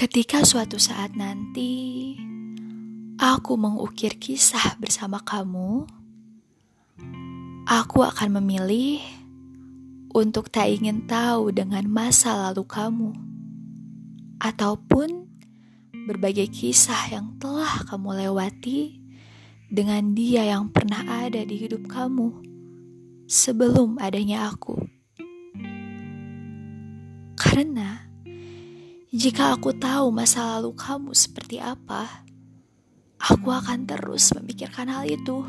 Ketika suatu saat nanti aku mengukir kisah bersama kamu, aku akan memilih untuk tak ingin tahu dengan masa lalu kamu, ataupun berbagai kisah yang telah kamu lewati dengan dia yang pernah ada di hidup kamu sebelum adanya aku. Karena jika aku tahu masa lalu kamu seperti apa, aku akan terus memikirkan hal itu.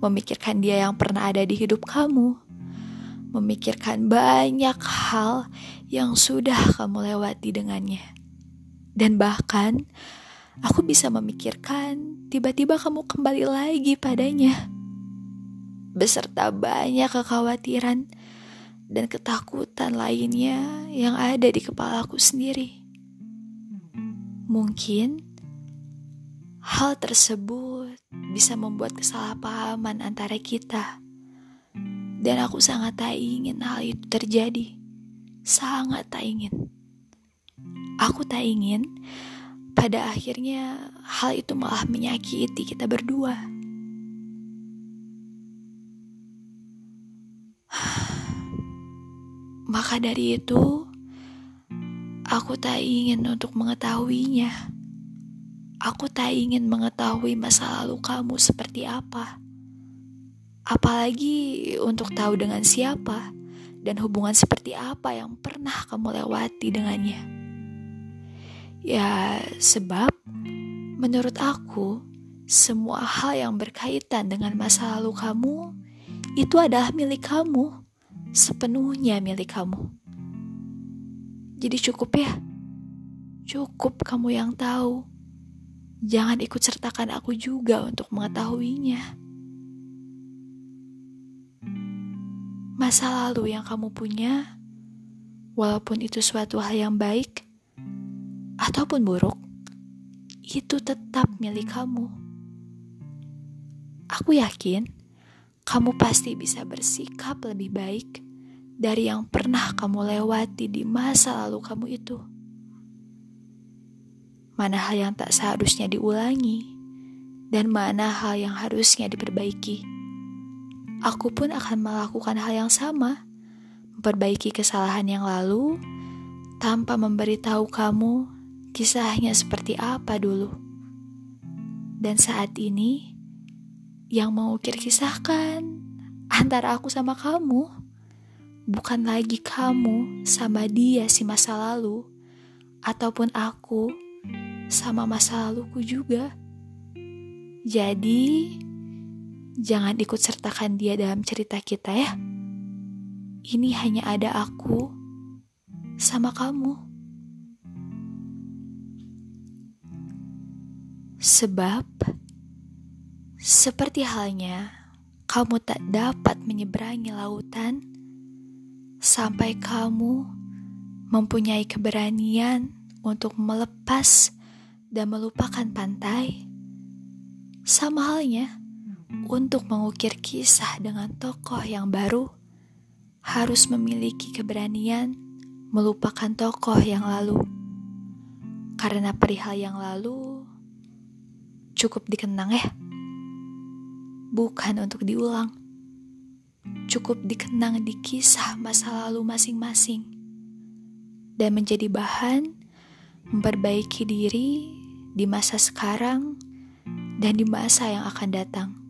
Memikirkan dia yang pernah ada di hidup kamu. Memikirkan banyak hal yang sudah kamu lewati dengannya. Dan bahkan aku bisa memikirkan tiba-tiba kamu kembali lagi padanya. Beserta banyak kekhawatiran dan ketakutan lainnya yang ada di kepalaku sendiri. Mungkin hal tersebut bisa membuat kesalahpahaman antara kita. Dan aku sangat tak ingin hal itu terjadi. Sangat tak ingin. Aku tak ingin pada akhirnya hal itu malah menyakiti kita berdua. Maka dari itu, aku tak ingin untuk mengetahuinya. Aku tak ingin mengetahui masa lalu kamu seperti apa. Apalagi untuk tahu dengan siapa dan hubungan seperti apa yang pernah kamu lewati dengannya. Ya, sebab menurut aku, semua hal yang berkaitan dengan masa lalu kamu itu adalah milik kamu, sepenuhnya milik kamu. Jadi cukup ya, cukup kamu yang tahu. Jangan ikut sertakan aku juga untuk mengetahuinya. Masa lalu yang kamu punya, walaupun itu suatu hal yang baik, ataupun buruk, itu tetap milik kamu. Aku yakin kamu pasti bisa bersikap lebih baik dari yang pernah kamu lewati di masa lalu kamu itu. Mana hal yang tak seharusnya diulangi, dan mana hal yang harusnya diperbaiki. Aku pun akan melakukan hal yang sama, memperbaiki kesalahan yang lalu tanpa memberitahu kamu kisahnya seperti apa dulu. Dan saat ini, yang mau kisahkan antara aku sama kamu, bukan lagi kamu sama dia si masa lalu, ataupun aku sama masa laluku juga. Jadi, jangan ikut sertakan dia dalam cerita kita ya. Ini hanya ada aku sama kamu. Sebab, seperti halnya kamu tak dapat menyeberangi lautan sampai kamu mempunyai keberanian untuk melepas dan melupakan pantai, sama halnya untuk mengukir kisah dengan tokoh yang baru harus memiliki keberanian melupakan tokoh yang lalu. Karena perihal yang lalu cukup dikenang ya. Bukan untuk diulang. Cukup dikenang di kisah masa lalu masing-masing. Dan menjadi bahan memperbaiki diri di masa sekarang dan di masa yang akan datang.